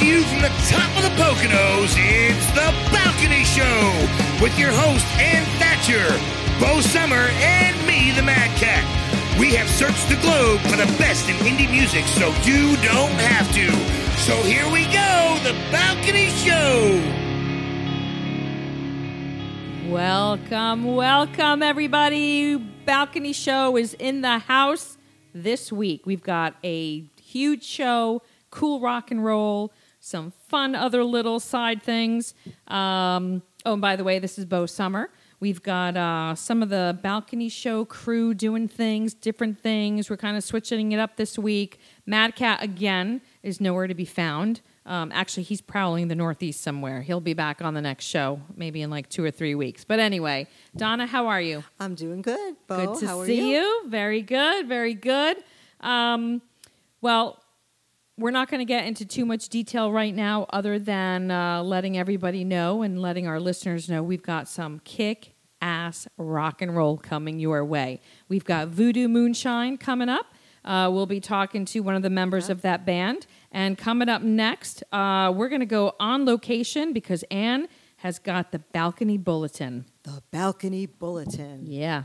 to you from the top of the Poconos, it's The Balcony Show with your host, Ann Thatcher, Bo Sommer, and me, the Mad Cat. We have searched the globe for the best in indie music so you don't have to. So here we go, The Balcony Show. Welcome, welcome, everybody. Balcony Show is in the house this week. We've got a huge show, cool rock and roll, some fun other little side things. Um, oh, and by the way, this is Bo Sommer. We've got uh, some of the Balcony Show crew doing things, different things. We're kind of switching it up this week. Mad Cat, again, is nowhere to be found. Um, actually, he's prowling the Northeast somewhere. He'll be back on the next show, maybe in like two or three weeks. But anyway, Donna, how are you? I'm doing good. Bo, good to how are see you? Very good, very good. Um, well, we're not going to get into too much detail right now, other than uh, letting everybody know and letting our listeners know we've got some kick ass rock and roll coming your way. We've got Voodoo Moonshine coming up. Uh, we'll be talking to one of the members of that band. And coming up next, uh, we're going to go on location because Anne has got the balcony bulletin. The Balcony Bulletin. Yeah.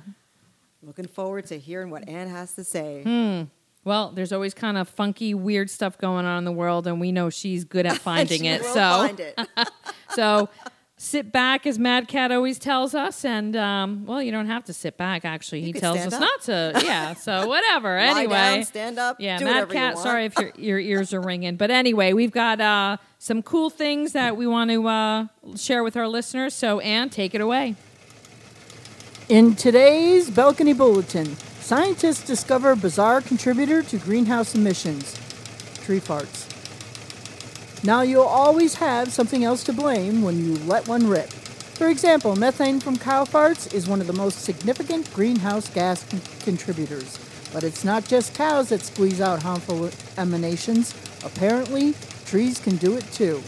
Looking forward to hearing what Anne has to say. Hmm. Well, there's always kind of funky, weird stuff going on in the world, and we know she's good at finding She it. will so, find it. so sit back, as Mad Cat always tells us, and um, well, you don't have to sit back. Actually, he tells us up. not to. Yeah. So whatever. Lie anyway, down, stand up, Yeah, do Mad whatever you Cat. want. Sorry if your your ears are ringing, but anyway, we've got uh, some cool things that we want to uh, share with our listeners. So, Anne, take it away. In today's Balcony Bulletin, scientists discover bizarre contributor to greenhouse emissions tree farts. Now, you'll always have something else to blame when you let one rip. For example, methane from cow farts is one of the most significant greenhouse gas con- contributors. But it's not just cows that squeeze out harmful emanations. Apparently, trees can do it too.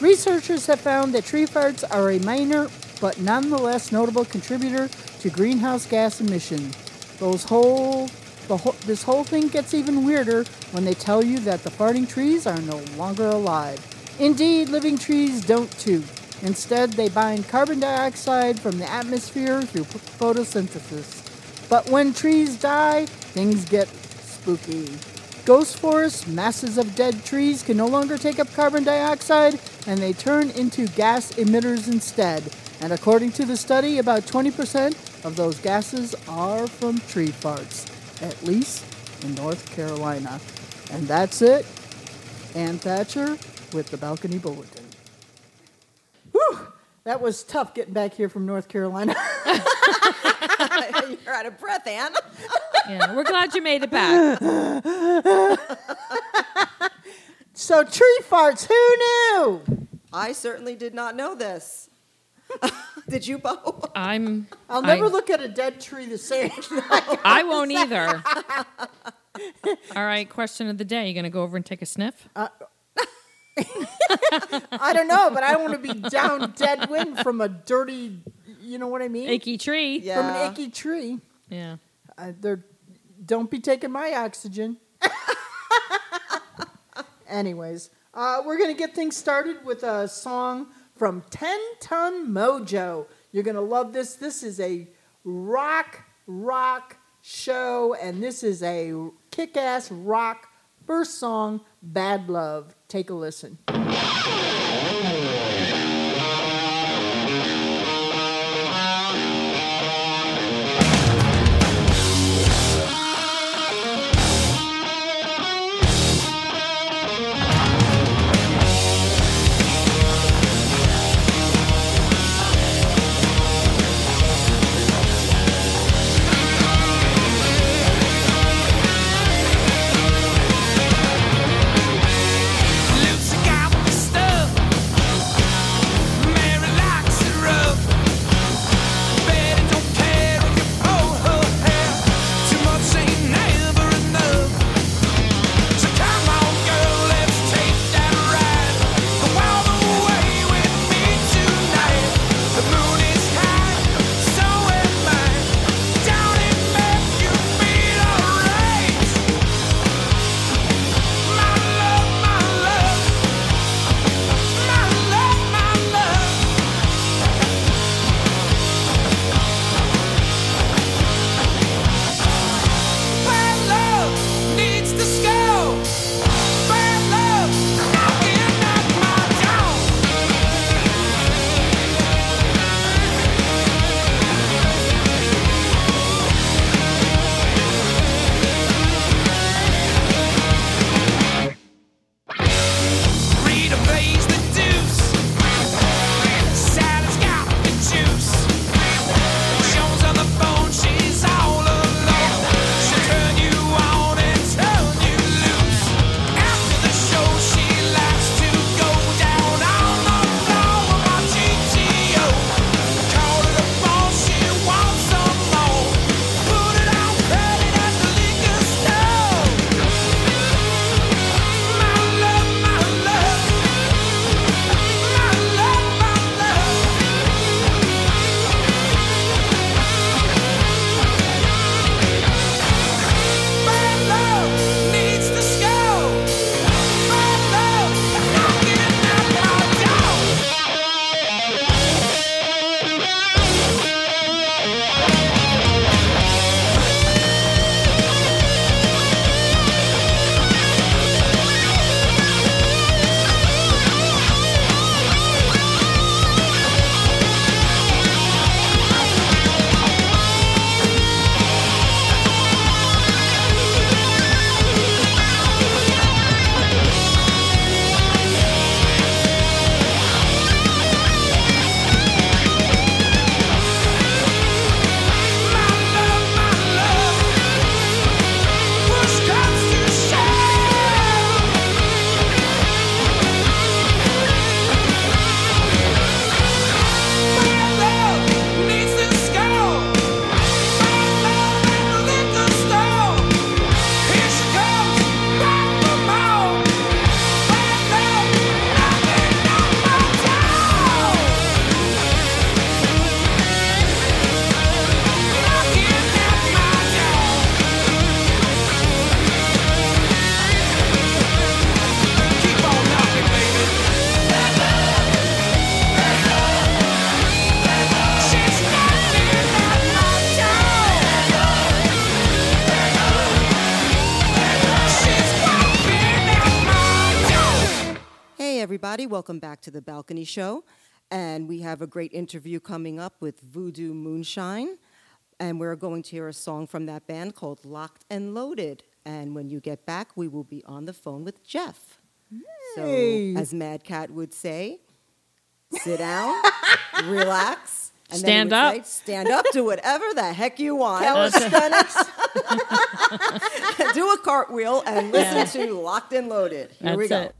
Researchers have found that tree farts are a minor but nonetheless notable contributor to greenhouse gas emission. Those whole, the whole this whole thing gets even weirder when they tell you that the farting trees are no longer alive. Indeed, living trees don't too. Instead, they bind carbon dioxide from the atmosphere through photosynthesis. But when trees die, things get spooky. Ghost forests, masses of dead trees, can no longer take up carbon dioxide and they turn into gas emitters instead. And according to the study, about 20% of those gases are from tree farts, at least in North Carolina. And that's it. Ann Thatcher with the Balcony Bulletin. Whew, that was tough getting back here from North Carolina. You're out of breath, Anne. Yeah, we're glad you made it back. so, tree farts, who knew? I certainly did not know this. did you, Bo? I'm. I'll never I- look at a dead tree the same. I won't either. All right, question of the day. You gonna go over and take a sniff? I don't know, but I want to be down dead wind from a dirty, you know what I mean? Icky tree. Yeah. From an icky tree. Yeah. Uh, they're, don't be taking my oxygen. Anyways, uh, we're going to get things started with a song from 10 Ton Mojo. You're going to love this. This is a rock, rock show, and this is a kick ass rock first song, Bad Love. Take a listen. Welcome back to the Balcony Show. And we have a great interview coming up with Voodoo Moonshine. And we're going to hear a song from that band called Locked and Loaded. And when you get back, we will be on the phone with Jeff. Hey. So, as Mad Cat would say, sit down, relax, and Stand then up. say, stand up, do whatever the heck you want. Calisthenics. do a cartwheel and listen to Locked and Loaded. Here we go. it.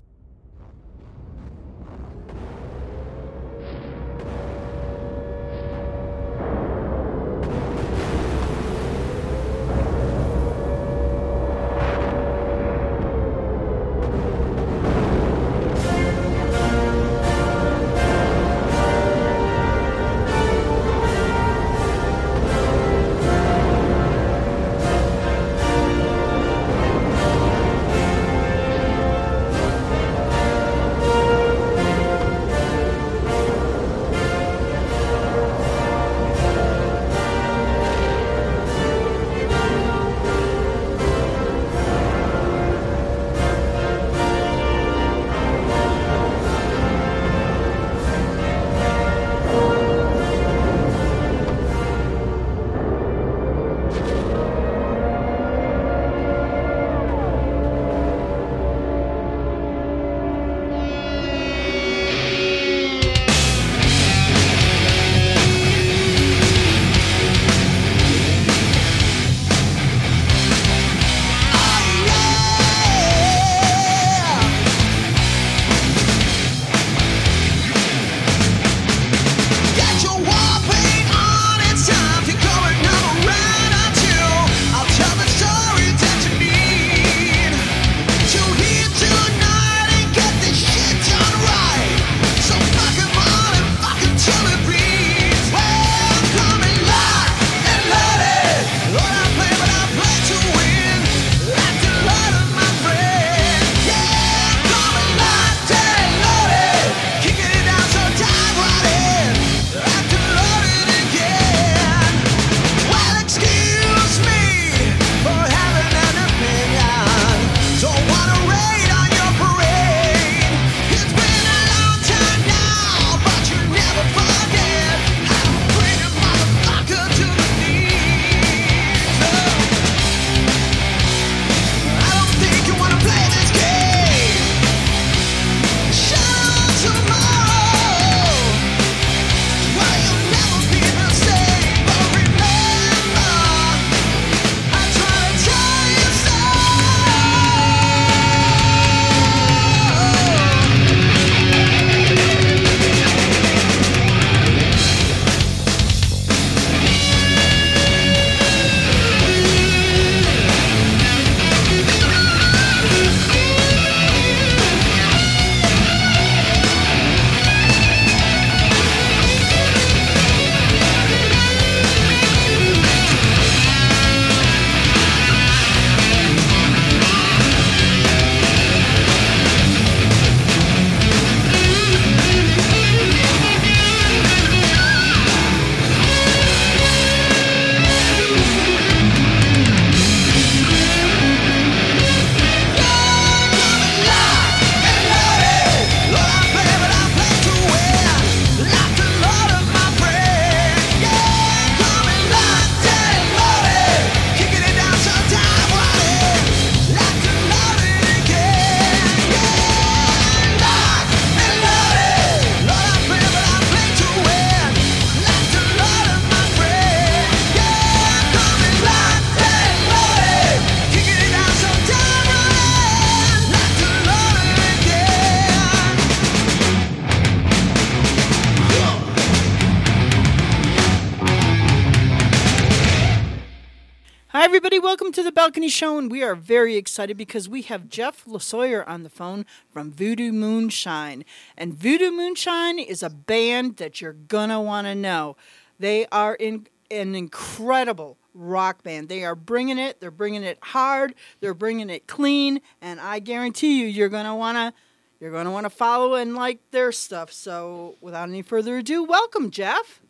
To the Show, and we are very excited because we have Jeff LaSawyer on the phone from Voodoo Moonshine. And Voodoo Moonshine is a band that you're gonna want to know. They are in an incredible rock band. They are bringing it. They're bringing it hard. They're bringing it clean, and I guarantee you, you're gonna wanna. You're going to want to follow and like their stuff. So, without any further ado, welcome, Jeff.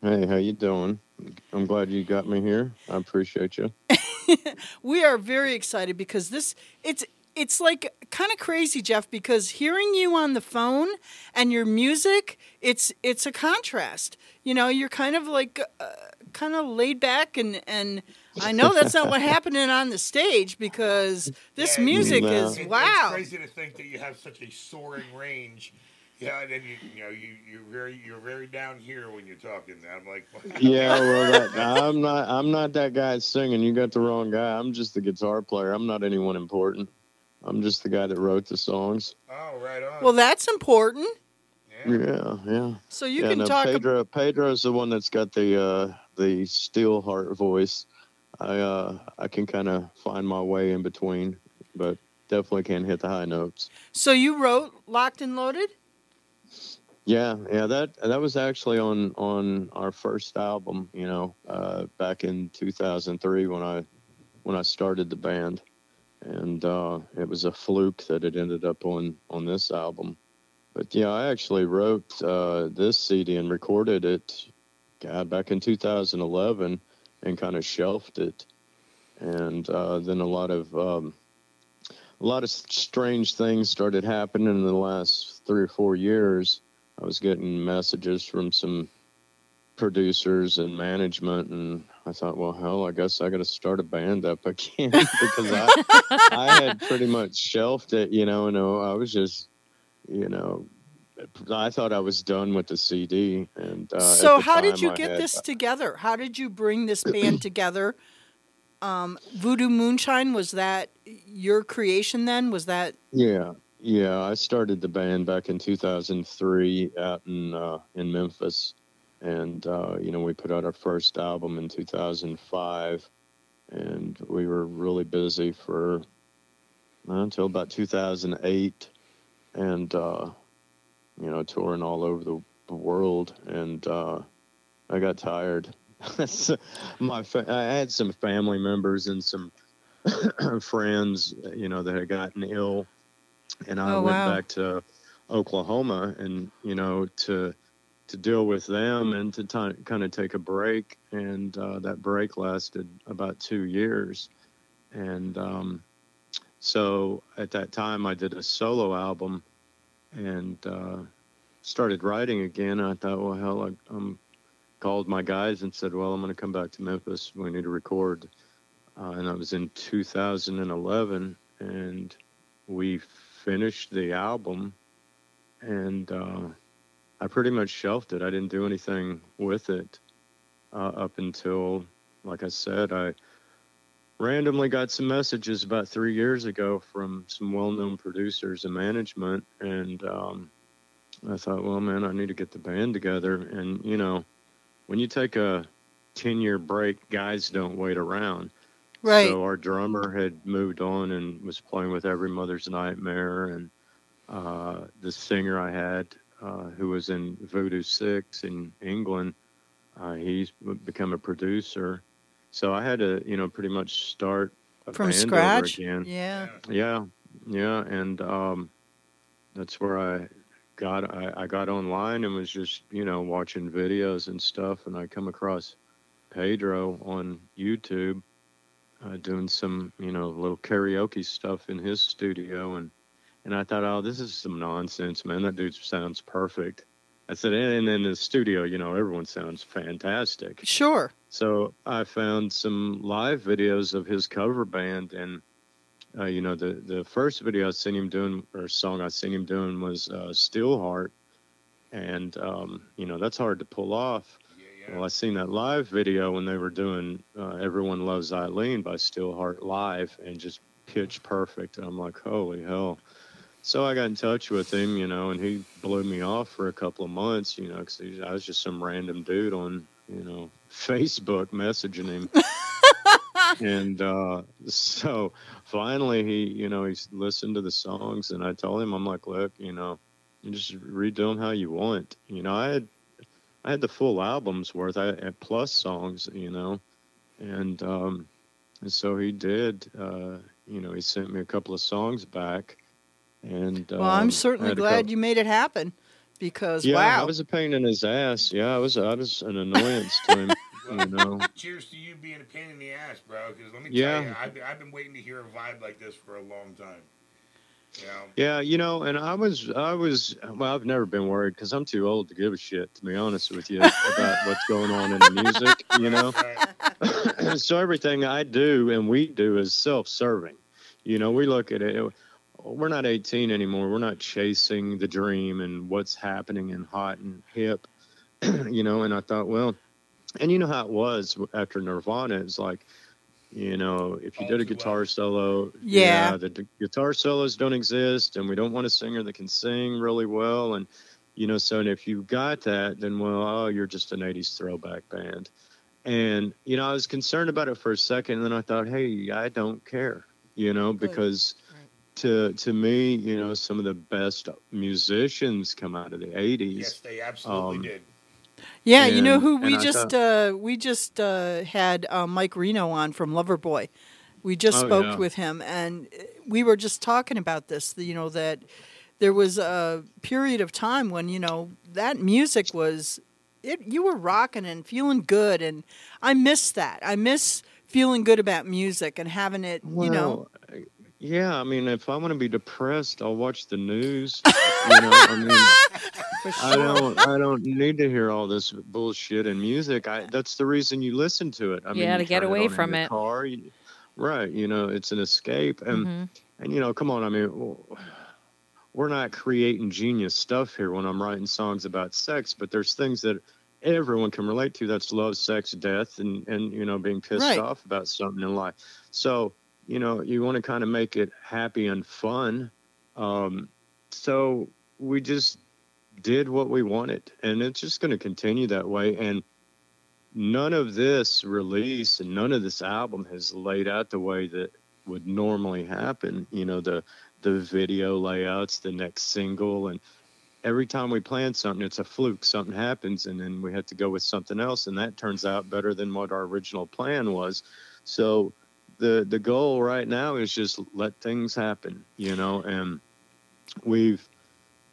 Hey, how you doing? I'm glad you got me here. I appreciate you. we are very excited because this it's it's like kind of crazy, Jeff, because hearing you on the phone and your music, it's it's a contrast. You know, you're kind of like uh, kind of laid back and and I know that's not what happening on the stage because this Yeah, music No. is It- wow. It's crazy to think that you have such a soaring range. Yeah, and then you, you know, you you're very you're very down here when you're talking. I'm like, Yeah, well, that, I'm not. I'm not that guy singing. You got the wrong guy. I'm just the guitar player. I'm not anyone important. I'm just the guy that wrote the songs. oh, right on. Well, that's important. yeah. Yeah, yeah. So you yeah, can no, talk. ab- Pedro. Pedro's the one that's got the uh, the steel heart voice. I uh, I can kind of find my way in between, but definitely can't hit the high notes. so you wrote Locked and Loaded. Yeah, yeah, that that was actually on on our first album, you know, uh, back in 2003 when I when I started the band, and uh, it was a fluke that it ended up on on this album. But yeah, I actually wrote uh, this CD and recorded it, God, back in 2011, and kind of shelved it, and uh, then a lot of um, a lot of strange things started happening in the last three or four years. I was getting messages from some producers and management, and I thought, well, hell, I guess I got to start a band up again because I, I had pretty much shelved it, you know, and uh, I was just, you know, I thought I was done with the CD. And uh, so how did you I get had- this together? How did you bring this band together? Um, Voodoo Moonshine was that your creation? Then was that Yeah, yeah. I started the band back in 2003 out in uh, in Memphis, and uh, you know we put out our first album in 2005, and we were really busy for uh, until about 2008, and uh, you know touring all over the, world, and uh, I got tired. My fa- I had some family members and some friends, you know, that had gotten ill, and I Oh, went wow. back to Oklahoma, and you know, to to deal with them and to ti kind of take a break, and uh, that break lasted about two years, and um, so at that time I did a solo album, and uh, started writing again. I thought, well, hell, I, I'm called my guys and said, well, I'm going to come back to Memphis. We need to record uh, and that was in 2011 and we finished the album and uh, i pretty much shelved it. I didn't do anything with it uh, up until like i said i randomly got some messages about three years ago from some well-known producers and management and um, i thought well man i need to get the band together. And you know when you take a 10 year break guys don't wait around right? so our drummer had moved on and was playing with Every Mother's Nightmare, and uh, the singer I had, uh, who was in Voodoo Six in England, uh, he's become a producer. So I had to, you know, pretty much start From scratch. again. Yeah. Yeah, yeah, and um, that's where I got I, I got online and was just you know watching videos and stuff, and I come across Pedro on YouTube uh, doing some you know little karaoke stuff in his studio, and and I thought, oh, this is some nonsense, man. That dude sounds perfect. I said, and in the studio, you know, everyone sounds fantastic. Sure. So I found some live videos of his cover band, and uh, you know, the the first video I seen him doing or song I seen him doing was uh, "Steelheart," and um, you know that's hard to pull off. Well, I seen that live video when they were doing uh, "Everyone Loves Eileen" by Steelheart live, and just pitch perfect. I'm like, holy hell! So I got in touch with him, you know, and he blew me off for a couple of months, you know, because I was just some random dude on, you know, Facebook messaging him. and uh, so finally, he, you know, he listened to the songs, and I told him, I'm like, look, you know, you just redo them how you want. You know, I had, I had the full album's worth, I had plus songs, you know, and um, and so he did. Uh, you know, he sent me a couple of songs back, and Well, I'm um, certainly glad couple- you made it happen because yeah, wow. I was a pain in his ass. Yeah, I was. I was an annoyance to him. You know. Cheers to you being a pain in the ass, bro. Because let me Yeah. tell you, I've, I've been waiting to hear a vibe like this for a long time. Yeah, you know, and I was, I was, well, I've never been worried because I'm too old to give a shit, to be honest with you, about what's going on in the music, you know. so everything I do and we do is self-serving. You know, we look at it. We're not 18 anymore. We're not chasing the dream and what's happening and hot and hip, you know. And I thought, well, and you know how it was after Nirvana. It's like, you know, if you did a guitar solo, Yeah. the, d- guitar solos don't exist, and we don't want a singer that can sing really well, and you know, so and if you got that, then well, oh, you're just an '80s throwback band, and you know, I was concerned about it for a second, and then I thought, hey, I don't care, you know, because to to me, you know, some of the best musicians come out of the '80s. Yes, they absolutely Um, did. Yeah, you know who we just uh, we just uh, had uh, Mike Reno on from Loverboy. We just Oh, spoke yeah. with him, and uh, we were just talking about this. You know that there was a period of time when you know that music was it. You were rocking and feeling good, and I miss that. I miss feeling good about music and having it. you know, Yeah, I mean, if I want to be depressed, I'll watch the news. you know, I mean, For I don't, I don't need to hear all this bullshit in music. I that's the reason you listen to it. I mean, Yeah, to get away in from it. Car, you- right? You know, it's an escape, and Mhm. and you know, come on. I mean, we're not creating genius stuff here when I'm writing songs about sex, but there's things that everyone can relate to. That's love, sex, death, and and you know, being pissed Right. off about something in life. So you know, you want to kind of make it happy and fun. Um, so we just did what we wanted, and it's just going to continue that way. And none of this release and none of this album has laid out the way that would normally happen. You know, the the video layouts, the next single, and every time we plan something, it's a fluke. Something happens, and then we have to go with something else, and that turns out better than what our original plan was. So the the goal right now is just let things happen, you know, and we've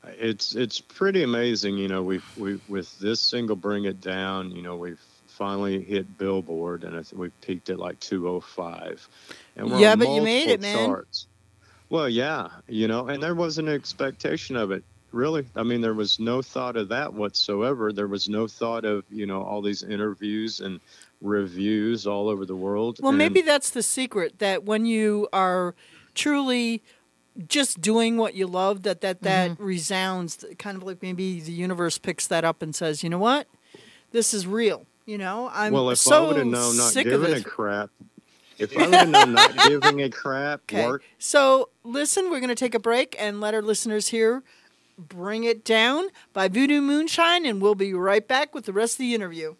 it's it's pretty amazing, you know, we've we with this single bring it down, you know, we've finally hit Billboard and I think we've peaked at like 205. And we're Yeah, but you made it, man. charts. Well, yeah, you know, and there wasn't an expectation of it. Really, I mean, there was no thought of that whatsoever. There was no thought of you know all these interviews and reviews all over the world. Well, and- maybe that's the secret that when you are truly just doing what you love, that that that Mm-hmm. resounds. Kind of like maybe the universe picks that up and says, you know what, this is real. You know, I'm well, if so I would have known not giving a crap, if I would have known not giving a crap Okay, worked, so listen, we're going to take a break and let our listeners hear "Bring It Down" by Voodoo Moonshine, and we'll be right back with the rest of the interview.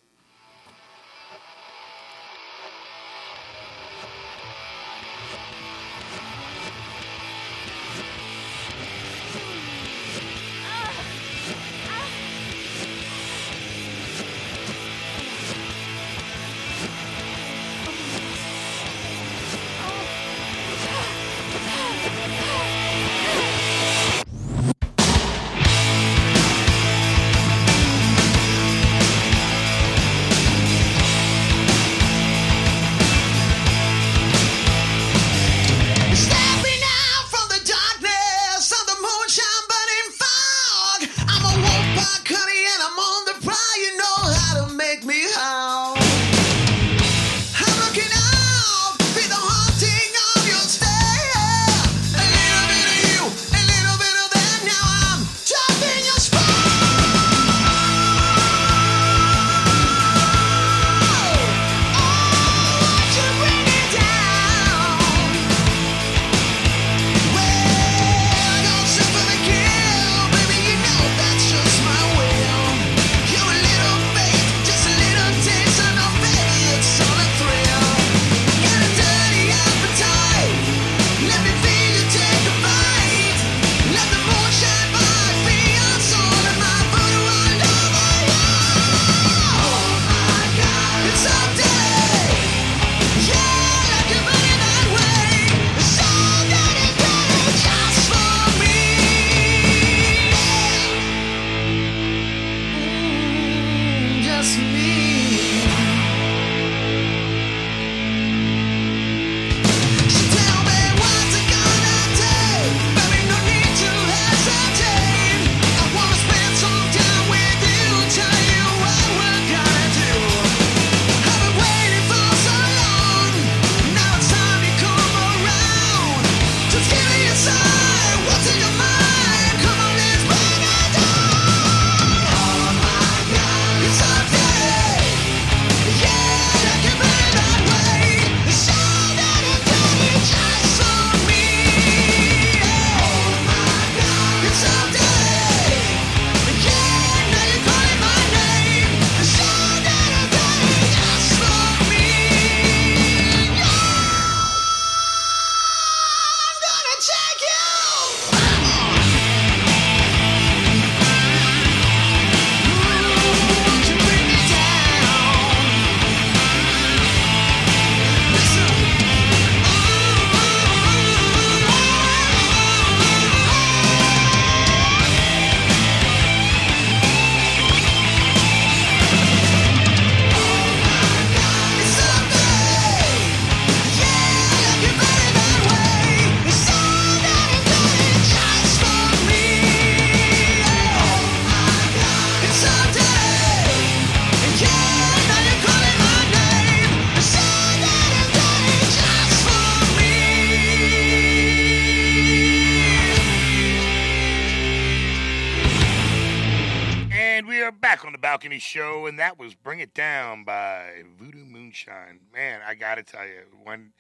Show, and that was "Bring It Down" by Voodoo Moonshine. Man, I gotta tell you, when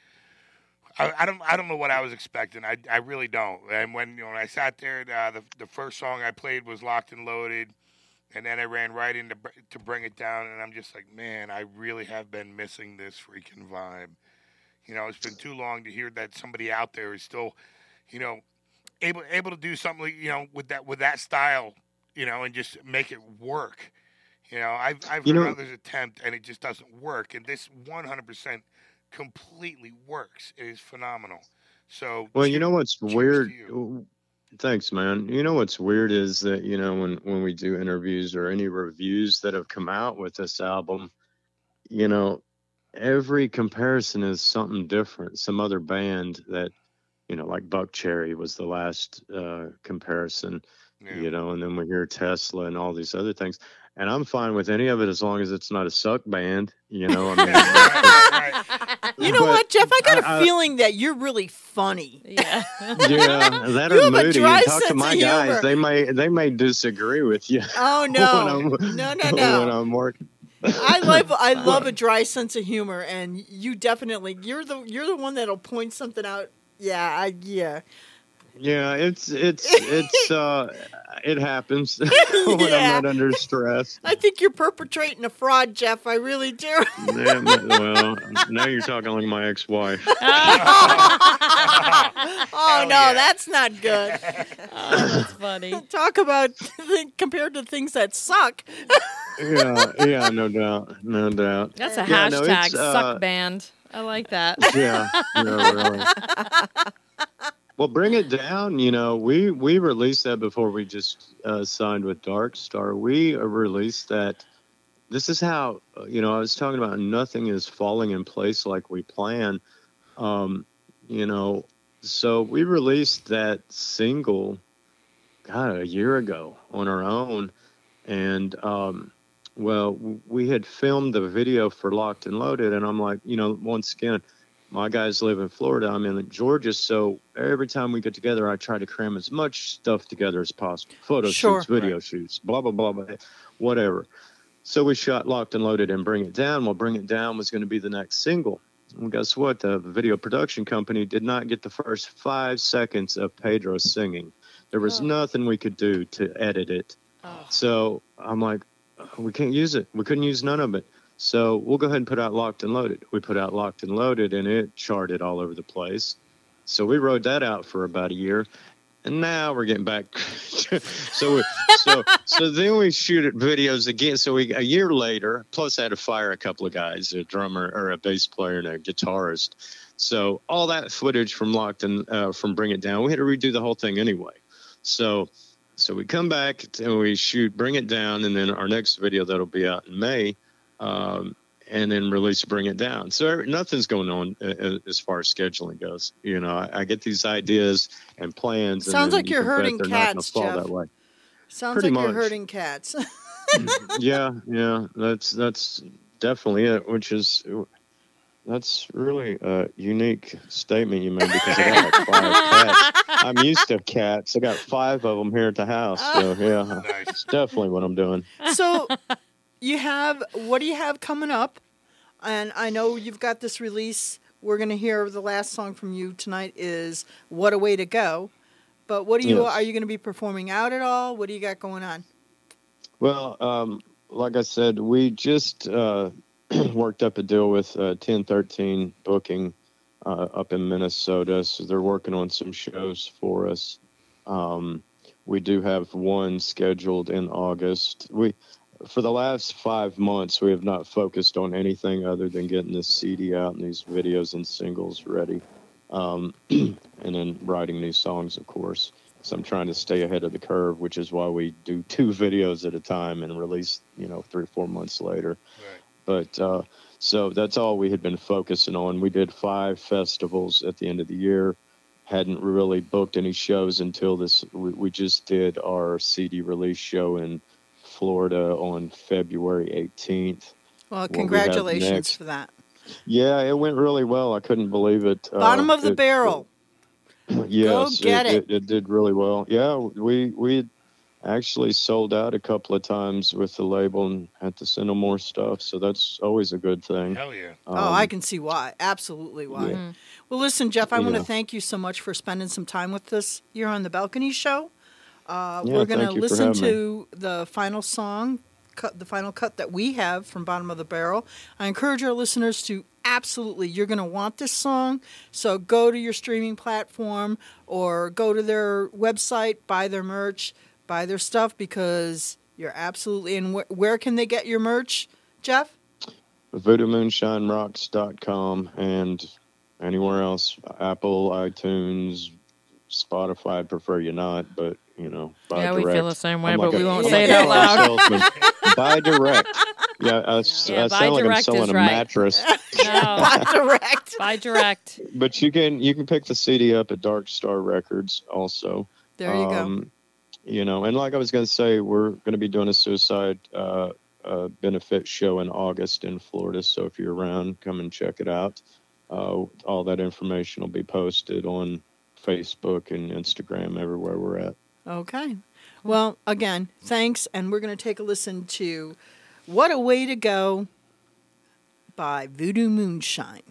I, I don't, I don't know what I was expecting. I, I really don't. And when you know, when I sat there, uh, the the first song I played was "Locked and Loaded," and then I ran right into to "Bring It Down," and I'm just like, man, I really have been missing this freaking vibe. You know, it's been too long to hear that somebody out there is still, you know, able able to do something you know with that with that style, you know, and just make it work. You know, I've I've You heard know- others attempt and it just doesn't work, and this 100% completely works. It is phenomenal. So Well, you know what's weird? Thanks, man. You know what's weird is that you know when when we do interviews or any reviews that have come out with this album, you know, every comparison is something different. Some other band that, you know, like Buckcherry was the last uh, comparison, Yeah. you know, and then we hear Tesla and all these other things. And I'm fine with any of it as long as it's not a suck band, you know. I mean, Right, right. You know But what, Jeff? I got a I- I- feeling that you're really funny. Yeah. yeah, that You or have a moody. dry And talk to my guys; humor. they may they may disagree with you. Oh when no, no, no, when! I'm working. I love I love a dry sense of humor, and you definitely you're the you're the one that'll point something out. Yeah, I yeah. Yeah, it's it's it's uh it happens when Yeah. I'm not under stress. I think you're perpetrating a fraud, Jeff. I really do. Yeah, well, now you're talking like my ex-wife. oh no, yeah. that's not good. Oh, that's funny. Talk about compared to things that suck. Yeah, yeah, no doubt, no doubt. That's a Yeah, no, hashtag it's, uh, suck band. I like that. Yeah, yeah, really. Well, bring it down. You know, we we released that before we just uh, signed with Dark Star. We uh, released that. This is how uh, you know. I was talking about nothing is falling in place like we plan. Um, you know, so we released that single, God, a year ago on our own, and um, well, we had filmed the video for Locked and Loaded, and I'm like, you know, once again, my guys live in Florida. I'm in Georgia, so every time we get together, I try to cram as much stuff together as possible. Photo Sure. shoots, video shoots, blah blah blah blah, whatever. So we shot Locked and Loaded and Bring It Down. Well, Bring It Down was going to be the next single. Well, guess what? The video production company did not get the first five seconds of Pedro singing. There was oh. nothing we could do to edit it. Oh. So I'm like, we can't use it. We couldn't use none of it. So we'll go ahead and put out Locked and Loaded. We put out Locked and Loaded, and it charted all over the place. So we rode that out for about a year, and now we're getting back. so we, so so then we shoot it videos again. So we a year later, plus I had to fire a couple of guys, a drummer or a bass player and a guitarist. So all that footage from Locked and uh, from Bring It Down, we had to redo the whole thing anyway. So so we come back and we shoot Bring It Down, and then our next video that'll be out in May, um, and then release Bring It Down. So nothing's going on as far as scheduling goes. You know, I, I get these ideas and plans. Sounds then like you you're can bet herding they're not gonna cats, fall Jeff. That way. Sounds Pretty like you're much. hurting cats. yeah, yeah, that's that's definitely it. Which is that's really a unique statement you made because I got like five cats. I'm used to cats. I got five of them here at the house. So yeah, Nice. it's definitely what I'm doing. so you have what do you have coming up? And I know you've got this release. We're going to hear the last song from you tonight is "What a Way to Go." But what do you Yes. are you going to be performing out at all? What do you got going on? Well, um, like I said, we just uh, worked up a deal with uh, 1013 Booking uh, up in Minnesota. So they're working on some shows for us. Um, we do have one scheduled in August. We, for the last five months, we have not focused on anything other than getting this CD out and these videos and singles ready, um, and then writing new songs, of course. So I'm trying to stay ahead of the curve, which is why we do two videos at a time and release, you know, three or four months later. Right. But uh, so that's all we had been focusing on. We did five festivals at the end of the year. Hadn't really booked any shows until this. We, we just did our CD release show in Florida on February 18th. Well, congratulations next- for that. Yeah, it went really well. I couldn't believe it. Uh, Bottom of the it- barrel. Yes, get it, it. did really well. Yeah, we we actually sold out a couple of times with the label and had to send them more stuff. So that's always a good thing. Hell yeah. oh, I Um, can see why. Absolutely why. Yeah. Well, listen, Jeff, I want to thank you so much for spending some time with us here on the Balcony Show. Uh, Yeah, we're going to thank you for listen me. to the final song, cut the final cut that we have from Bottom of the Barrel. I encourage our listeners to absolutely, you're going to want this song. So go to your streaming platform or go to their website, buy their merch, buy their stuff because you're absolutely. And wh- where can they get your merch, Jeff? VoodooMoonshineRocks.com and anywhere else, Apple, iTunes, Spotify. I'd prefer you not, but you know, buy Yeah, we direct. feel the same way, I'm but like we a- won't I'm say like it out loud. salesman. buy direct. Yeah, I, s- Yeah, I sound like I'm direct selling a right. mattress. No, Direct. buy direct. but you can you can pick the CD up at Dark Star Records also. There you go. Um, You know, and like I was going to say, we're going to be doing a suicide uh, uh, benefit show in August in Florida. So if you're around, come and check it out. Uh, all that information will be posted on Facebook and Instagram, everywhere we're at. Okay. Well, again, thanks. And we're going to take a listen to What a Way to Go by Voodoo Moonshine.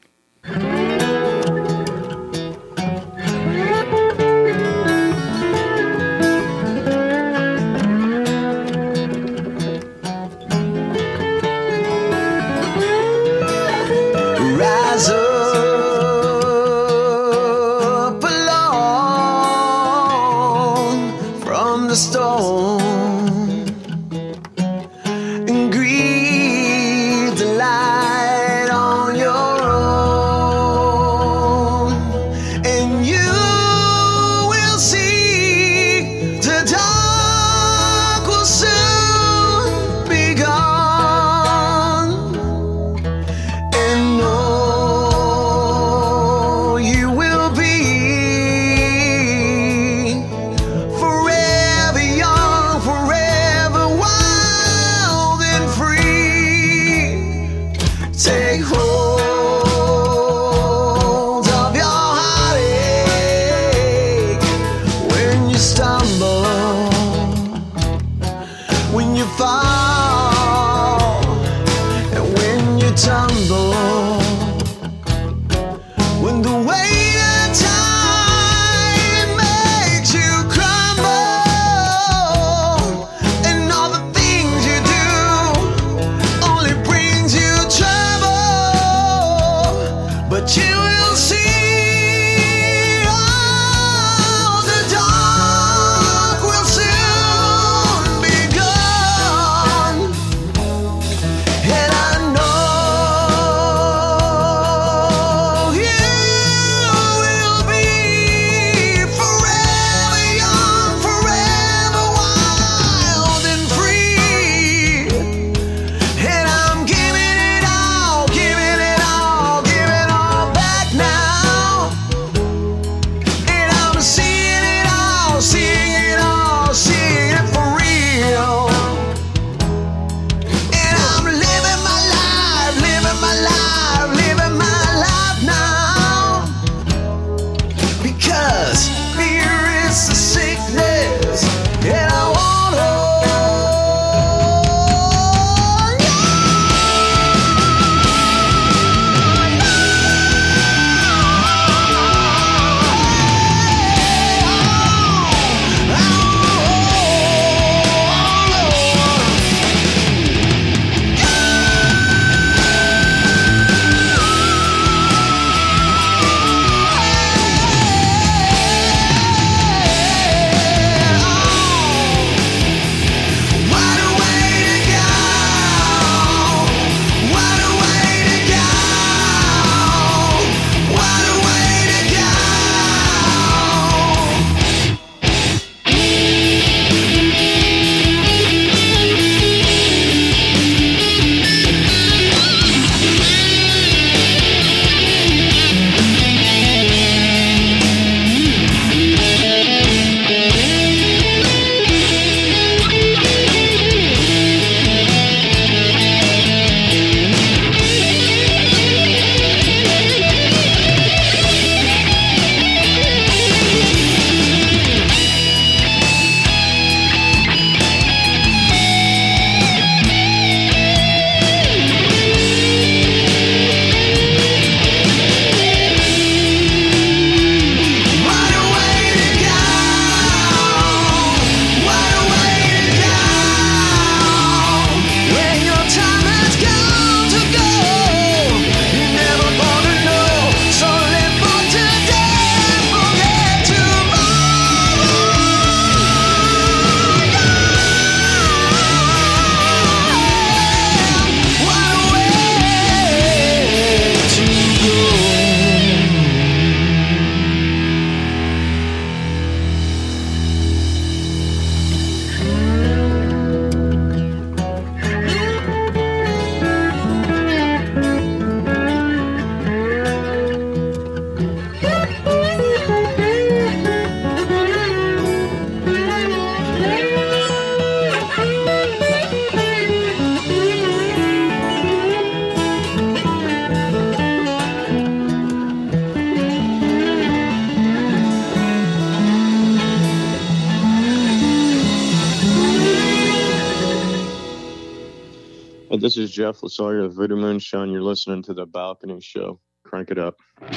Jeff Lasawyer of Voodoo Moonshine. You're listening to the Balcony Show. Crank it up. Mad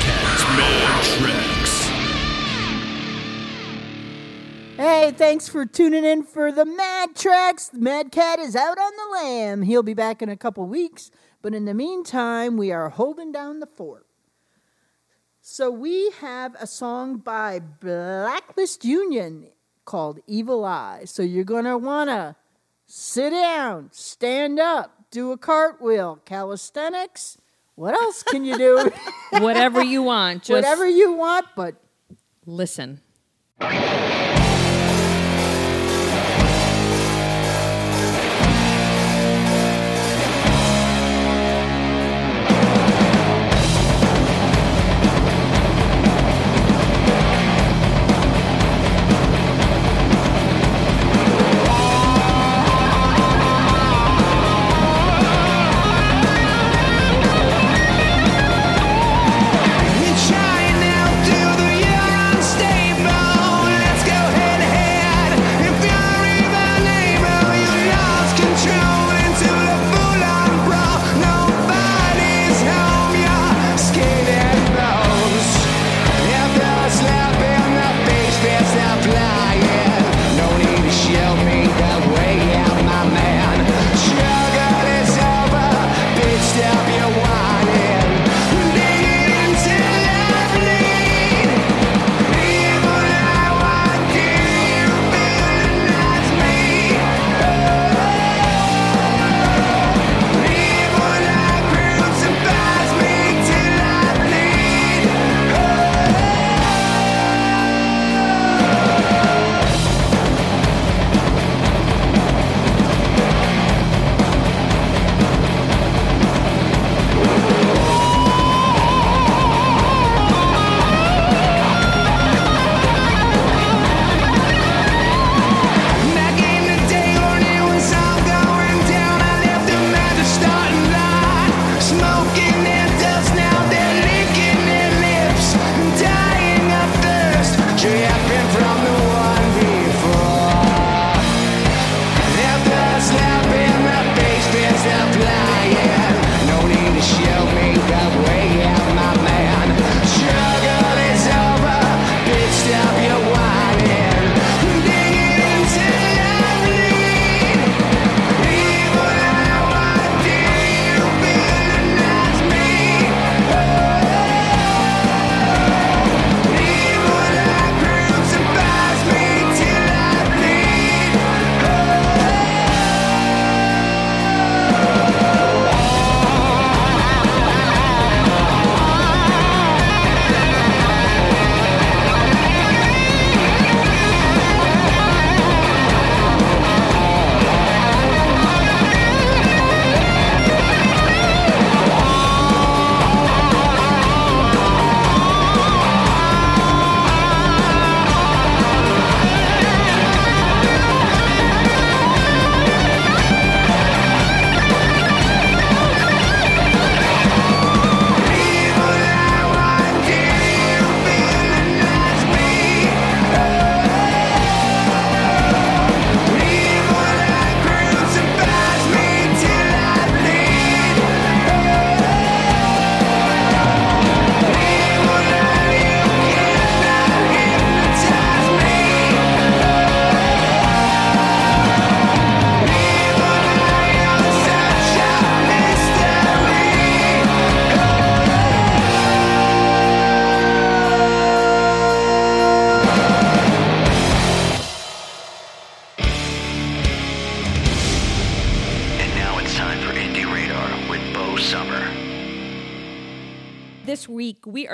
Cats, Mad Tracks. Hey, thanks for tuning in for the Mad Tracks. Mad Cat is out on the lam. He'll be back in a couple weeks, but in the meantime, we are holding down the fort. So we have a song by Blacklist Union called Evil Eye. So you're going to want to sit down, stand up, do a cartwheel, calisthenics. What else can you do? Whatever you want. Just Whatever you want, but listen.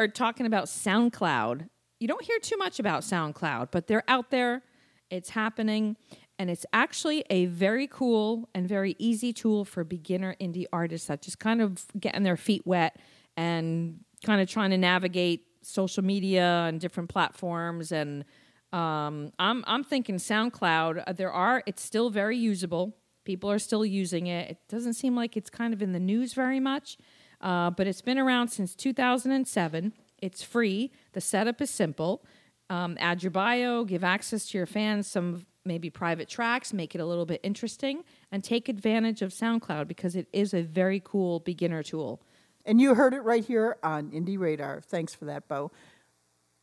Are talking about SoundCloud. You don't hear too much about SoundCloud, but they're out there. It's happening, and it's actually a very cool and very easy tool for beginner indie artists that just kind of getting their feet wet and kind of trying to navigate social media and different platforms. And um, I'm I'm thinking SoundCloud. uh, There are it's still very usable. People are still using it. It doesn't seem like it's kind of in the news very much, uh, but it's been around since 2007. It's free. The setup is simple. Um, add your bio, give access to your fans some maybe private tracks, make it a little bit interesting, and take advantage of SoundCloud because it is a very cool beginner tool. And you heard it right here on Indie Radar. Thanks for that, Bo.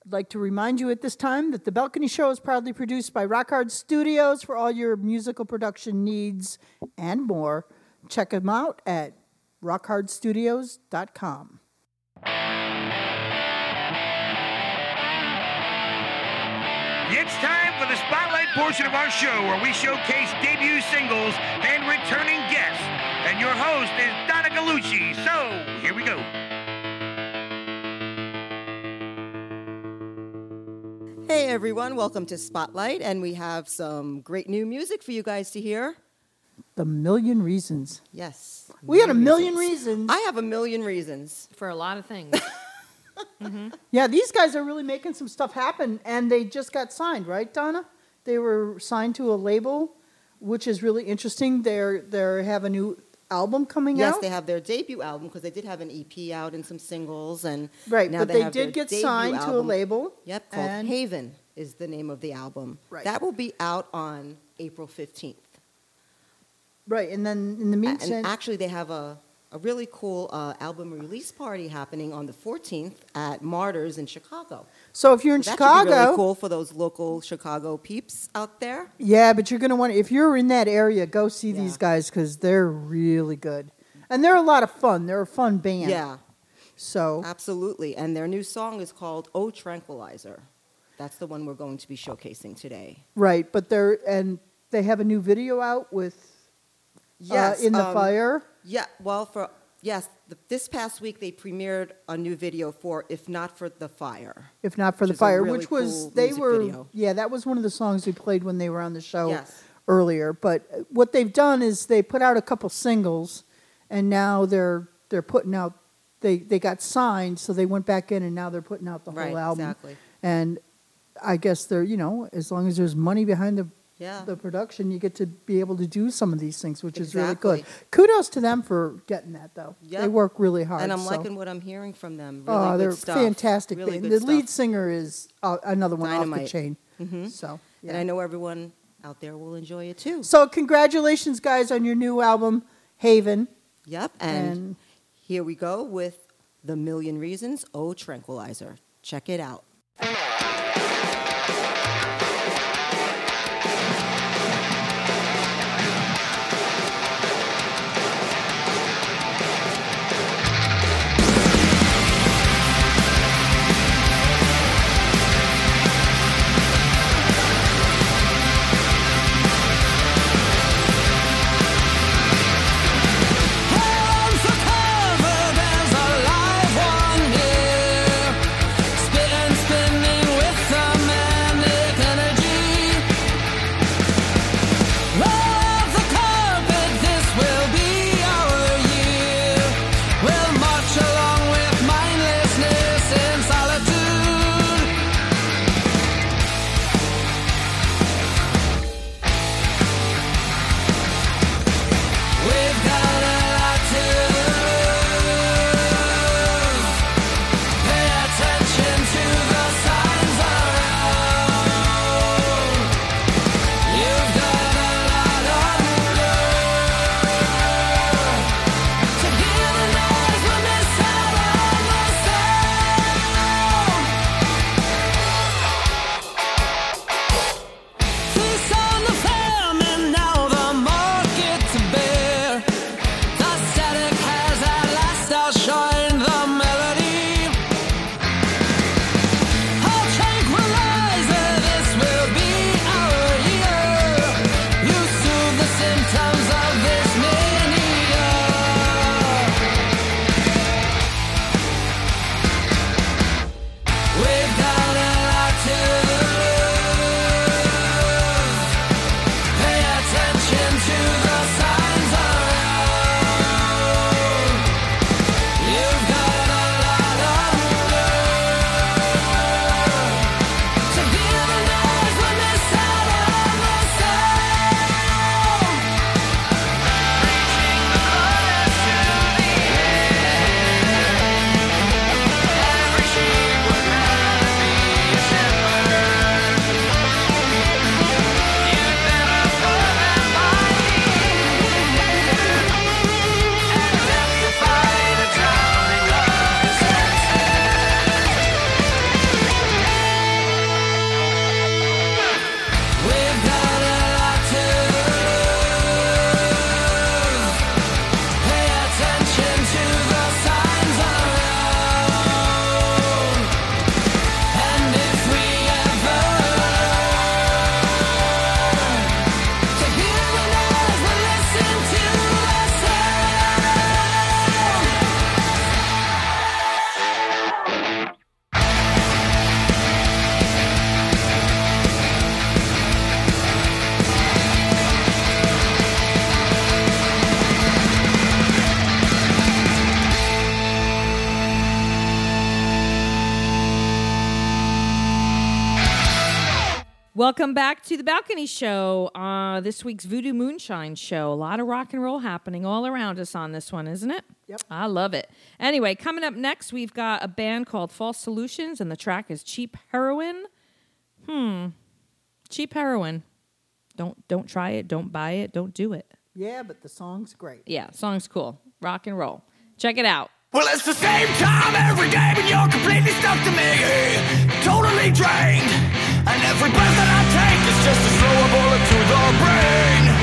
I'd like to remind you at this time that the Balcony Show is proudly produced by Rock Hard Studios for all your musical production needs and more. Check them out at rockhardstudios.com. It's time for the spotlight portion of our show where we showcase debut singles and returning guests. And your host is Donna Gallucci. So, here we go. Hey everyone, welcome to Spotlight, and we have some great new music for you guys to hear. The Million Reasons. Yes. We had a million reasons. I have a million reasons. For a lot of things. Mm-hmm. Yeah, these guys are really making some stuff happen, and they just got signed, right, Donna? They were signed to a label, which is really interesting. They're they have a new album coming out. Yes, out. they have their debut album because they did have an EP out and some singles, and right, now but they, have their did get debut signed to a album. label. Yep, called and- Haven is the name of the album. Right. That will be out on April fifteenth. Right, and then in the meantime, And actually, they have a, a really cool uh, album release party happening on the 14th at Martyrs in Chicago. so if you're in that Chicago, really cool for those local Chicago peeps out there. yeah, but you're gonna want if you're in that area, go see Yeah. these guys because they're really good, and they're a lot of fun. They're a fun band. Yeah, So absolutely. And their new song is called "Oh Tranquilizer." That's the one we're going to be showcasing today. right, but they're and they have a new video out with Yes, uh, in the um, fire. Yeah, well, for yes, the, this past week they premiered a new video for "If Not for the Fire." If not for the fire, really which was cool they were video. yeah, that was one of the songs we played when they were on the show Yes. earlier. But uh, what they've done is they put out a couple singles, and now they're they're putting out. They they got signed, so they went back in, and now they're putting out the Right, whole album. exactly. And I guess they're you know as long as there's money behind the Yeah. the production, you get to be able to do some of these things, which is really good. Kudos to them for getting that though. They work really hard. and I'm so. liking what I'm hearing from them. Really Oh, they're stuff. fantastic. Really the stuff. lead singer is uh, another one off the Dynamite. chain. Mhm. So, And. I know everyone out there will enjoy it too. so congratulations, guys, on your new album, Haven. Yep. And, And- here we go with The Million Reasons, Oh Tranquilizer. Check it out. Welcome back to the Balcony Show. Uh, this week's Voodoo Moonshine Show. A lot of rock and roll happening all around us on this one, isn't it? Yep. I love it. Anyway, coming up next, we've got a band called False Solutions, and the track is Cheap Heroin. Hmm. Cheap Heroin. Don't don't try it. Don't buy it. Don't do it. Yeah, but the song's great. Yeah, song's cool. Rock and roll. Check it out. Well, it's the same time every day, but you're completely stuck to me. Totally drained. And every breath that I take is just to throw a bullet to the brain.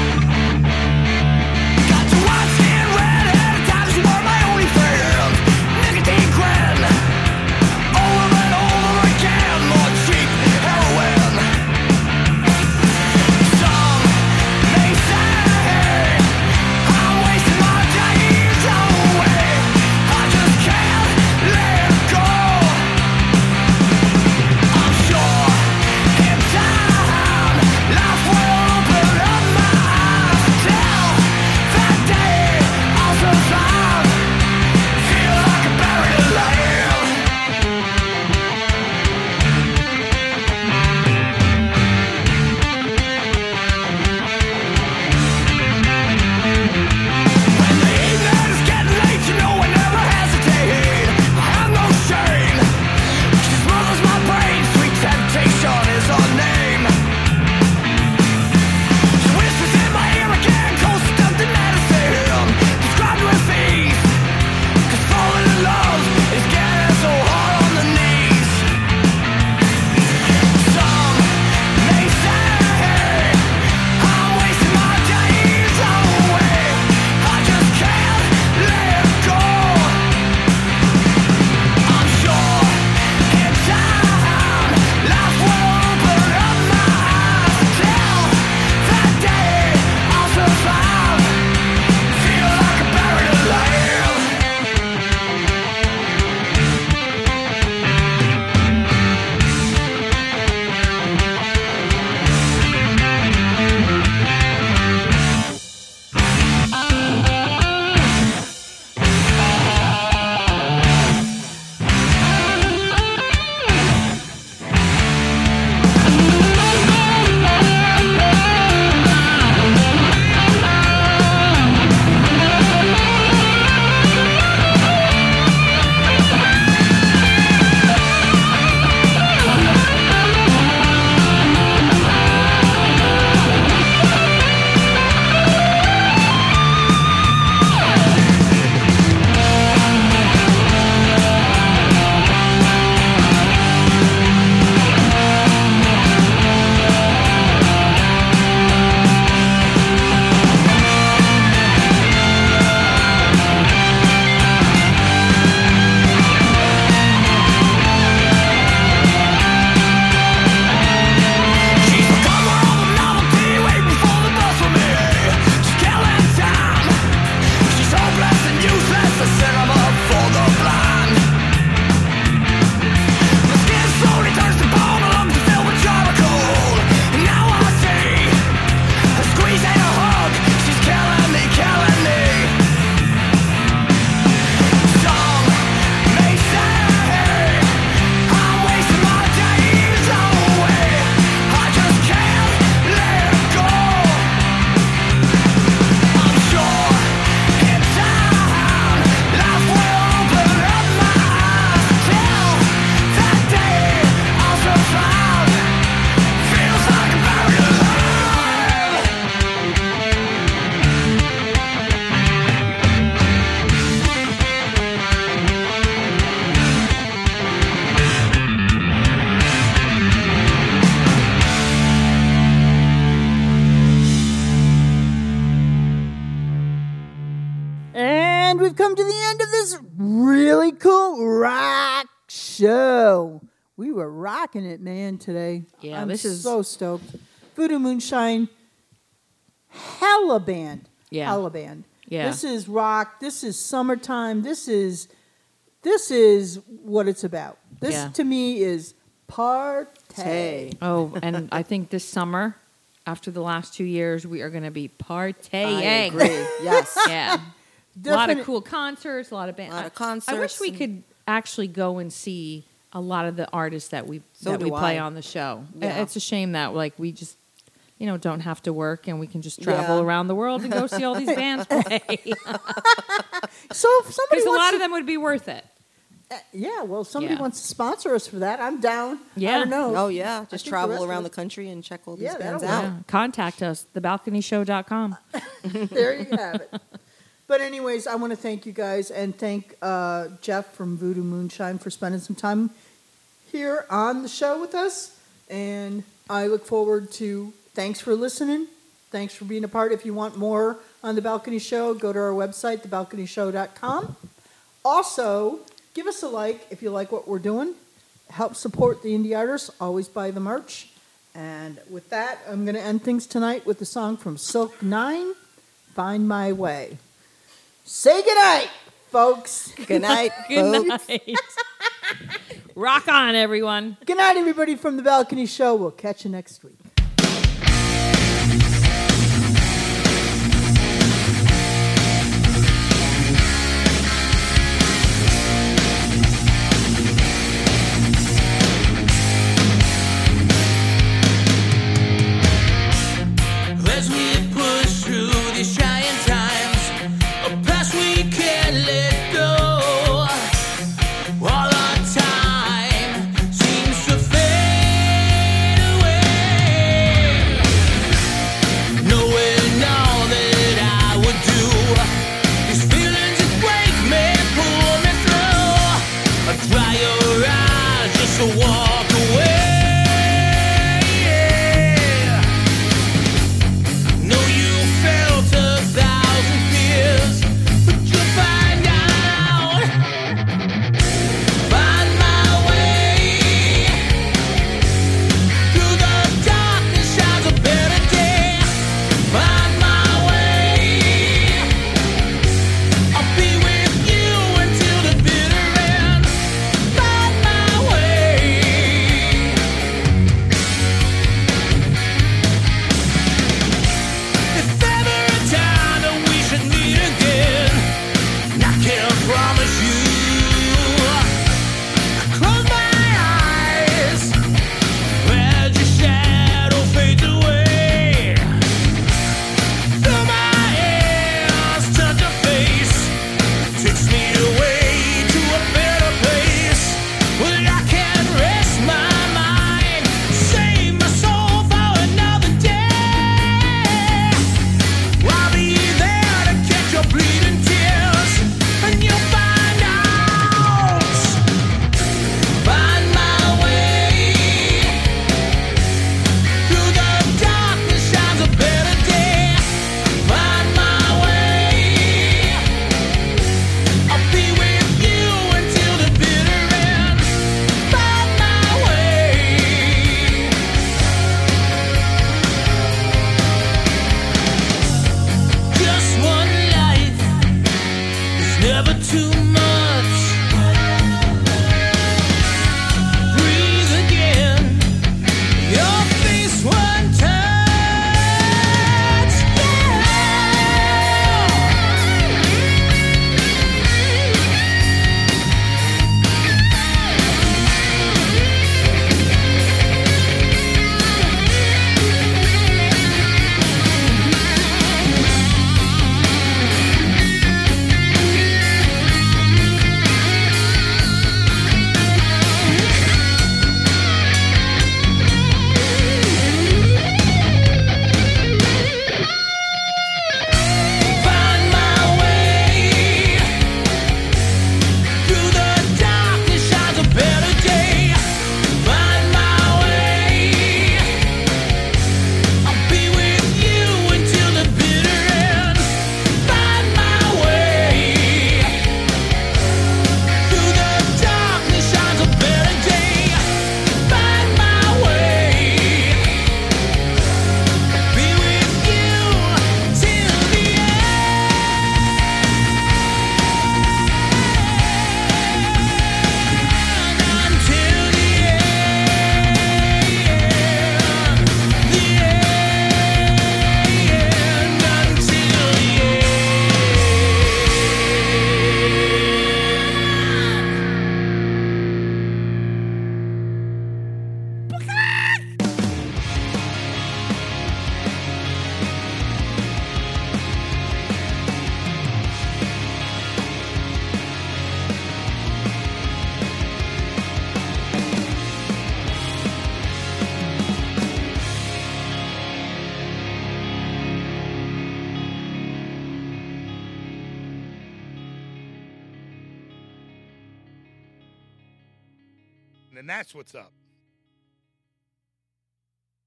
Today. Yeah, I'm this is- so stoked. Voodoo Moonshine, hella band. Yeah. Hella band. Yeah. This is rock. This is summertime. This is this is what it's about. This Yeah. to me is partay. Oh, and I think this summer, after the last two years, we are going to be partying. I agree. Yes. Yeah. a lot of cool concerts, a lot of bands. A lot of concerts. I wish we could actually go and see a lot of the artists that we So that we play I. on the show. Yeah. It's a shame that like we just you know don't have to work and we can just travel Yeah. around the world and go see all these bands play. So if somebody Because a lot to, of them would be worth it. Uh, yeah, well, if somebody Yeah. wants to sponsor us for that, I'm down. Yeah. I don't know. Oh yeah, just think the travel around the country and check all these Yeah, bands out. Yeah. Contact us, thebalconyshow.com. there you have it. But anyways, I want to thank you guys and thank uh, Jeff from Voodoo Moonshine for spending some time here on the show with us. And I look forward to. Thanks for listening. Thanks for being a part. If you want more on the Balcony Show, go to our website, thebalconyshow.com. Also, give us a like if you like what we're doing. Help support the indie artists. Always buy the merch. And with that, I'm going to end things tonight with the song from Silk Nine, "Find My Way." Say goodnight, folks. Good night, Good folks. night. Rock on, everyone. Good night, everybody from the Balcony Show. We'll catch you next week.